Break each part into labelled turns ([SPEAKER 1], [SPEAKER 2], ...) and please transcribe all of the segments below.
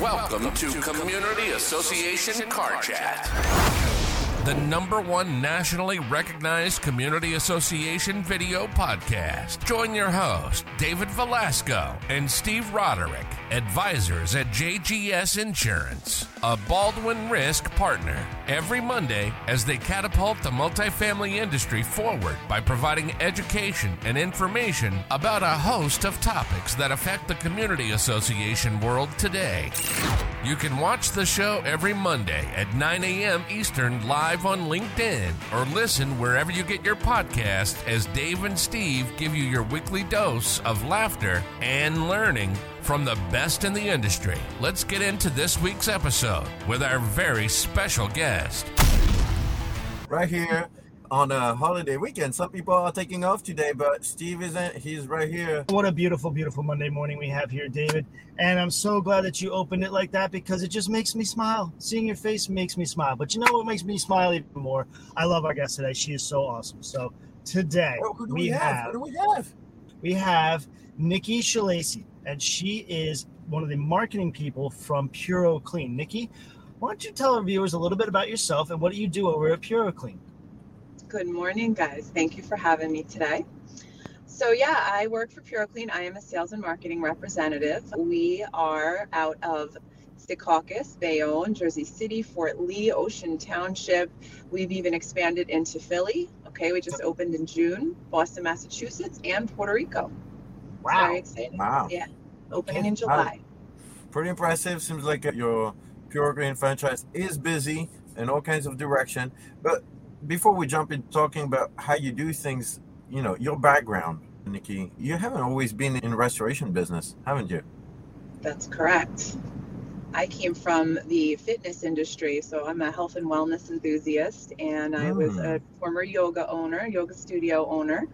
[SPEAKER 1] Welcome to Community Association Car Chat. The number one nationally recognized community association video podcast. Join your host, David Velasco and Steve Roderick, advisors at JGS Insurance, a Baldwin Risk partner, every Monday as they catapult the multifamily industry forward by providing education and information about a host of topics that affect the community association world today. You can watch the show every Monday at 9 a.m. Eastern live on LinkedIn or listen wherever you get your podcast as Dave and Steve give you your weekly dose of laughter and learning from the best in the industry. Let's get into this week's episode with our very special guest.
[SPEAKER 2] Right here on a holiday weekend. Some people are taking off today, but Steve isn't. He's right here.
[SPEAKER 3] What a beautiful, beautiful Monday morning we have here, David. And I'm so glad that you opened it like that because it just makes me smile. Seeing your face makes me smile. But you know what makes me smile even more? I love our guest today. She is so awesome. So today
[SPEAKER 2] Oh, who do
[SPEAKER 3] we,
[SPEAKER 2] we, have?
[SPEAKER 3] have
[SPEAKER 2] we have?
[SPEAKER 3] we have Nikki Schillaci, and she is one of the marketing people from PuroClean. Nikki, why don't you tell our viewers a little bit about yourself and what do you do over at PuroClean?
[SPEAKER 4] Good morning, guys. Thank you for having me today. So, yeah, I work for PuroClean. I am a sales and marketing representative. We are out of Secaucus, Bayonne, Jersey City, Fort Lee, Ocean Township. We've even expanded into Philly. Okay, we just opened in June, Boston, Massachusetts, and Puerto Rico. Wow. Very exciting.
[SPEAKER 2] Wow.
[SPEAKER 4] Yeah, opening in
[SPEAKER 2] Wow.
[SPEAKER 4] July.
[SPEAKER 2] Pretty impressive. Seems like your PuroClean franchise is busy in all kinds of direction. But before we jump in talking about how you do things, you know, your background, Nikki, you haven't always been in restoration business, haven't you?
[SPEAKER 4] That's correct. I came from the fitness industry, so I'm a health and wellness enthusiast, and I was
[SPEAKER 2] Mm.
[SPEAKER 4] a former yoga owner, yoga studio owner.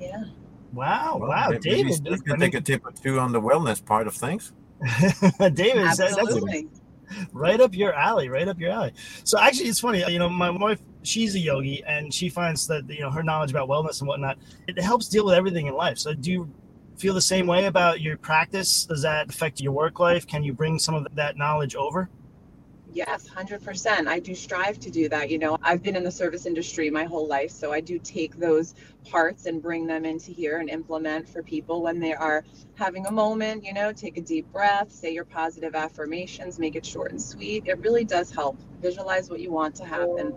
[SPEAKER 4] Yeah,
[SPEAKER 3] Wow,
[SPEAKER 2] Well,
[SPEAKER 3] wow,
[SPEAKER 2] maybe
[SPEAKER 3] David.
[SPEAKER 2] Steve
[SPEAKER 3] I
[SPEAKER 2] can take a tip or two on the wellness part of things.
[SPEAKER 3] David, that- that's
[SPEAKER 4] absolutely.
[SPEAKER 3] right up your alley, right up your alley. So actually, it's funny. You know, my wife, she's a yogi, and she finds that you know her knowledge about wellness and whatnot it helps deal with everything in life. So do you feel the same way about your practice? Does that affect your work life? Can you bring some of that knowledge over?
[SPEAKER 4] Yes, 100%. I do strive to do that. You know, I've been in the service industry my whole life, so I do take those parts and bring them into here and implement for people when they are having a moment, you know, take a deep breath, say your positive affirmations, make it short and sweet. It really does help. Visualize what you want to happen.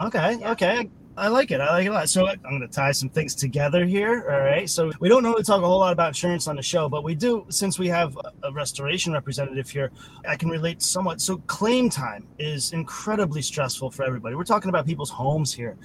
[SPEAKER 3] Okay,
[SPEAKER 4] Yeah.
[SPEAKER 3] okay. I like it. I like it a lot. So I'm going to tie some things together here. All right. So we don't normally talk a whole lot about insurance on the show, but we do since we have a restoration representative here. I can relate somewhat. So claim time is incredibly stressful for everybody. We're talking about people's homes here.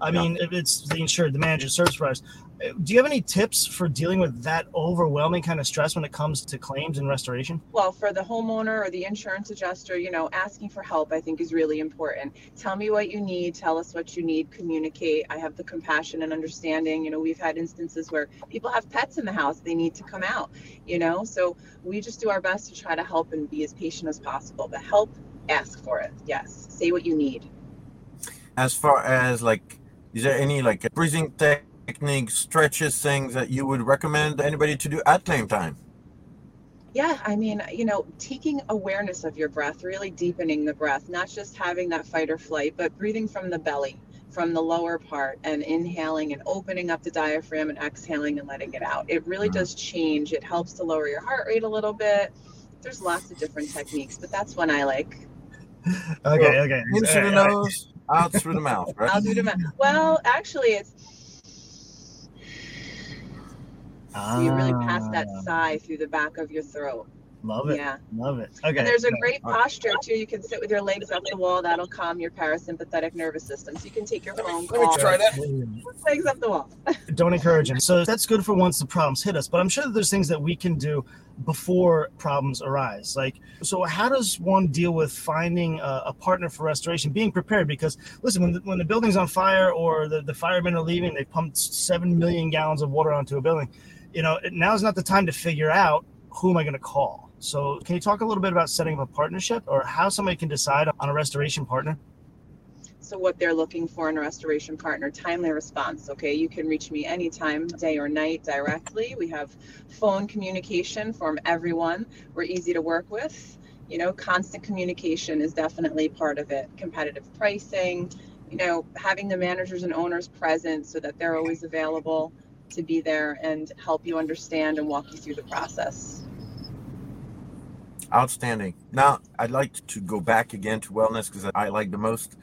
[SPEAKER 3] I
[SPEAKER 2] Yeah.
[SPEAKER 3] mean, if it's the insured, the manager, service providers. Uh, Do you have any tips for dealing with that overwhelming kind of stress when it comes to claims and restoration?
[SPEAKER 4] Well, for the homeowner or the insurance adjuster, you know, asking for help, I think is really important. Tell me what you need, tell us what you need, communicate. I have the compassion and understanding. You know, we've had instances where people have pets in the house, they need to come out, you know, so we just do our best to try to help and be as patient as possible. But help, ask for it. Yes. Say what you need.
[SPEAKER 2] As far as like, is there any like breathing techniques, stretches, things that you would recommend anybody to do at claim time?
[SPEAKER 4] Yeah, I mean, you know, taking awareness of your breath, really deepening the breath, not just having that fight or flight, but breathing from the belly, from the lower part, and inhaling and opening up the diaphragm and exhaling and letting it out. It really
[SPEAKER 2] Mhm.
[SPEAKER 4] does change. It helps to lower your heart rate a little bit. There's lots of different techniques, but that's one I like.
[SPEAKER 3] Okay, okay.
[SPEAKER 2] In through the nose, out through the mouth, right?
[SPEAKER 4] I'll do the math. Well, actually, it's so you really pass that
[SPEAKER 3] Ah,
[SPEAKER 4] sigh through the back of your throat.
[SPEAKER 3] Love it.
[SPEAKER 4] Yeah.
[SPEAKER 3] Love it. Okay.
[SPEAKER 4] And there's a
[SPEAKER 3] yeah.
[SPEAKER 4] great posture too. You can sit with your legs up the wall. That'll calm your parasympathetic nervous system. So you can take your phone
[SPEAKER 2] let me
[SPEAKER 4] call.
[SPEAKER 2] try that.
[SPEAKER 4] Legs up the wall.
[SPEAKER 3] Don't encourage him. So that's good for once the problems hit us. But I'm sure that there's things that we can do before problems arise. Like, so how does one deal with finding a, a partner for restoration, being prepared? Because listen, when the, when the building's on fire or the, the firemen are leaving, they pumped seven million gallons of water onto a building. You know, now's not the time to figure out who am I going to call. So, can you talk a little bit about setting up a partnership or how somebody can decide on a restoration partner?
[SPEAKER 4] So, what they're looking for in a restoration partner, timely response. Okay, you can reach me anytime, day or night, directly. We have phone communication from everyone. We're easy to work with. You know, constant communication is definitely part of it. Competitive pricing, you know, having the managers and owners present so that they're always available to be there and help you understand and walk you through the process.
[SPEAKER 2] Outstanding. Now, I'd like to go back again to wellness because I like the most.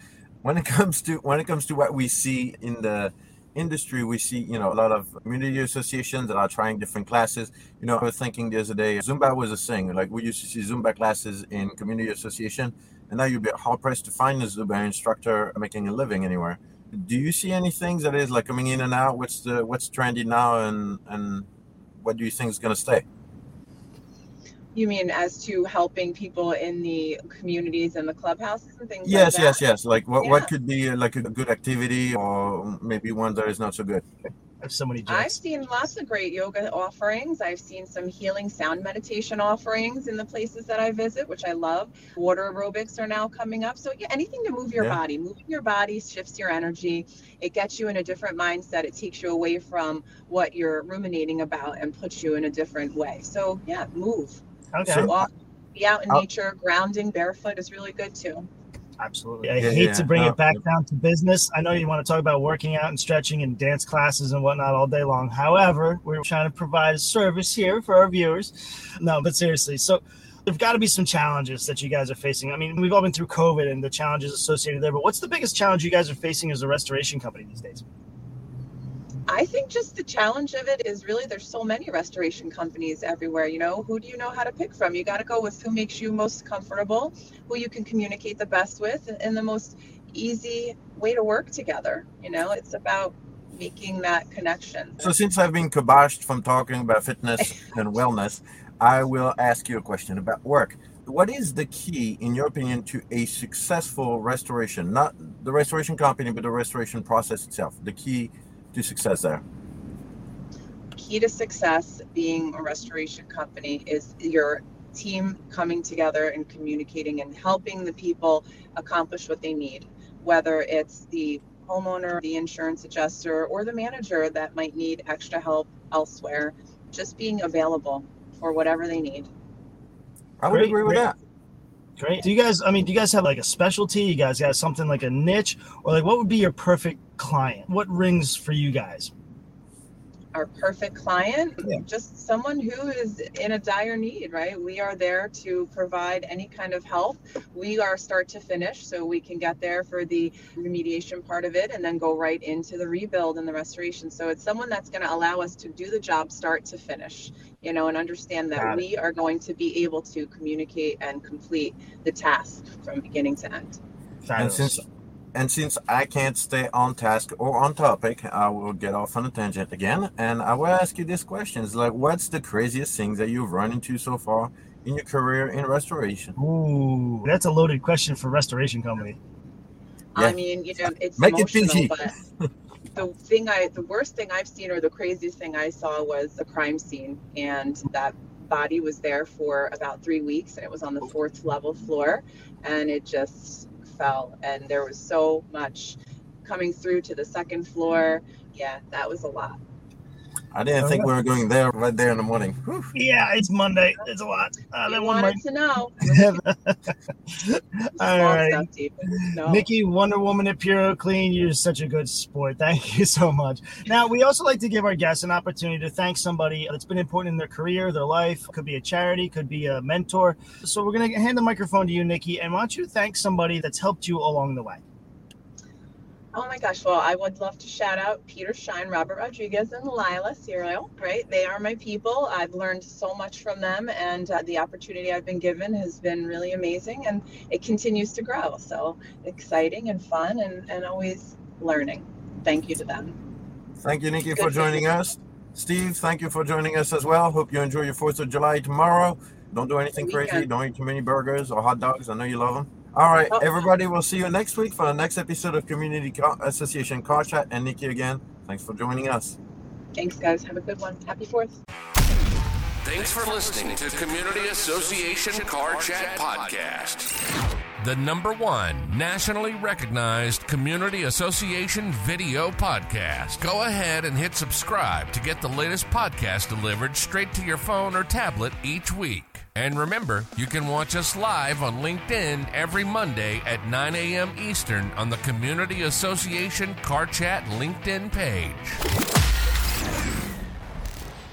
[SPEAKER 2] When it comes to when it comes to what we see in the industry we see you know a lot of community associations that are trying different classes. You know i was thinking the other day zumba was a thing. Like we used to see zumba classes in community association and now you'd be hard pressed to find a zumba instructor making a living anywhere. Do you see any things that is like coming in and out? What's the what's trendy now and and what do you think is going to stay
[SPEAKER 4] you mean as to helping people in the communities and the clubhouses and things
[SPEAKER 2] yes
[SPEAKER 4] like
[SPEAKER 2] yes
[SPEAKER 4] that?
[SPEAKER 2] yes like what,
[SPEAKER 4] Yeah.
[SPEAKER 2] what could be like a good activity or maybe one that is not so good
[SPEAKER 3] I have so many
[SPEAKER 4] I've seen lots of great yoga offerings. I've seen some healing sound meditation offerings in the places that I visit, which I love. Water aerobics are now coming up. So, yeah, anything to move your
[SPEAKER 2] Yeah.
[SPEAKER 4] body. Moving your body shifts your energy. It gets you in a different mindset. It takes you away from what you're ruminating about and puts you in a different way. So, yeah, move.
[SPEAKER 3] Okay.
[SPEAKER 2] So-
[SPEAKER 4] Walk, be out in
[SPEAKER 2] I'll-
[SPEAKER 4] nature. Grounding barefoot is really good too.
[SPEAKER 3] Absolutely. I
[SPEAKER 2] Yeah,
[SPEAKER 3] hate
[SPEAKER 2] yeah.
[SPEAKER 3] to bring
[SPEAKER 2] No.
[SPEAKER 3] it back down to business. I know you want to talk about working out and stretching and dance classes and whatnot all day long. However, we're trying to provide a service here for our viewers. No, but seriously, so there've got to be some challenges that you guys are facing. I mean, we've all been through COVID and the challenges associated there, but what's the biggest challenge you guys are facing as a restoration company these days?
[SPEAKER 4] I think just the challenge of it is really there's so many restoration companies everywhere. You know, who do you know how to pick from? You got to go with who makes you most comfortable, who you can communicate the best with, and the most easy way to work together. You know, it's about making that connection.
[SPEAKER 2] So since I've been kiboshed from talking about fitness and wellness, I will ask you a question about work. What is the key, in your opinion, to a successful restoration? Not the restoration company, but the restoration process itself. The key to success there.
[SPEAKER 4] Key to success being a restoration company is your team coming together and communicating and helping the people accomplish what they need, whether it's the homeowner, the insurance adjuster, or the manager that might need extra help elsewhere, just being available for whatever they need.
[SPEAKER 2] I would
[SPEAKER 3] Great,
[SPEAKER 2] agree with
[SPEAKER 3] great.
[SPEAKER 2] that.
[SPEAKER 3] Great. Do you guys, I mean, do you guys have like a specialty? You guys got something like a niche? Or like what would be your perfect client? What rings for you guys?
[SPEAKER 4] Our perfect client,
[SPEAKER 3] Yeah.
[SPEAKER 4] just someone who is in a dire need, right? We are there to provide any kind of help. We are start to finish, so we can get there for the remediation part of it and then go right into the rebuild and the restoration. So it's someone that's going to allow us to do the job start to finish, you know, and understand that we are going to be able to communicate and complete the task from beginning to end.
[SPEAKER 2] And since and since I can't stay on task or on topic, I will get off on a tangent again. And I will ask you this question: Is like, what's the craziest thing that you've run into so far in your career in restoration?
[SPEAKER 3] Ooh, that's a loaded question for restoration company.
[SPEAKER 2] Yeah.
[SPEAKER 4] I mean, you know, it's
[SPEAKER 2] Make
[SPEAKER 4] emotional,
[SPEAKER 2] PG.
[SPEAKER 4] but the thing I, the worst thing I've seen, or the craziest thing I saw, was a crime scene, and that body was there for about three weeks, and it was on the fourth level floor, and it just fell, and there was so much coming through to the second floor. Yeah, that was a lot.
[SPEAKER 2] I didn't think we were going there right there in the morning. Whew.
[SPEAKER 3] Yeah, it's Monday. It's a lot. Uh, that one
[SPEAKER 4] wanted
[SPEAKER 3] might.
[SPEAKER 4] to know.
[SPEAKER 3] All
[SPEAKER 4] Small
[SPEAKER 3] right.
[SPEAKER 4] stuff, David. No.
[SPEAKER 3] Nikki, Wonder Woman at PuroClean, you're such a good sport. Thank you so much. Now, we also like to give our guests an opportunity to thank somebody that's been important in their career, their life. Could be a charity, could be a mentor. So we're going to hand the microphone to you, Nikki, and why don't you thank somebody that's helped you along the way?
[SPEAKER 4] Oh my gosh. Well, I would love to shout out Peter Shine, Robert Rodriguez, and Lila Serial, right? They are my people. I've learned so much from them, and uh, the opportunity I've been given has been really amazing, and it continues to grow. So exciting and fun, and, and always learning. Thank you to them.
[SPEAKER 2] Thank you, Nikki,
[SPEAKER 4] Good
[SPEAKER 2] for joining us. Steve, thank you for joining us as well. Hope you enjoy your 4th of July tomorrow. Don't do anything crazy. Don't eat too many burgers or hot dogs. I know you love them. All right,
[SPEAKER 4] Oh.
[SPEAKER 2] everybody, we'll see you next week for the next episode of Community Co- Association Car Chat. And Nikki, again, thanks for joining us.
[SPEAKER 4] Thanks, guys. Have a good one. Happy 4th.
[SPEAKER 1] Thanks for listening to Community Association Car Chat Podcast. the number one nationally recognized Community Association video podcast. Go ahead and hit subscribe to get the latest podcast delivered straight to your phone or tablet each week. And remember, you can watch us live on LinkedIn every Monday at 9 a.m. Eastern on the Community Association Car Chat LinkedIn page.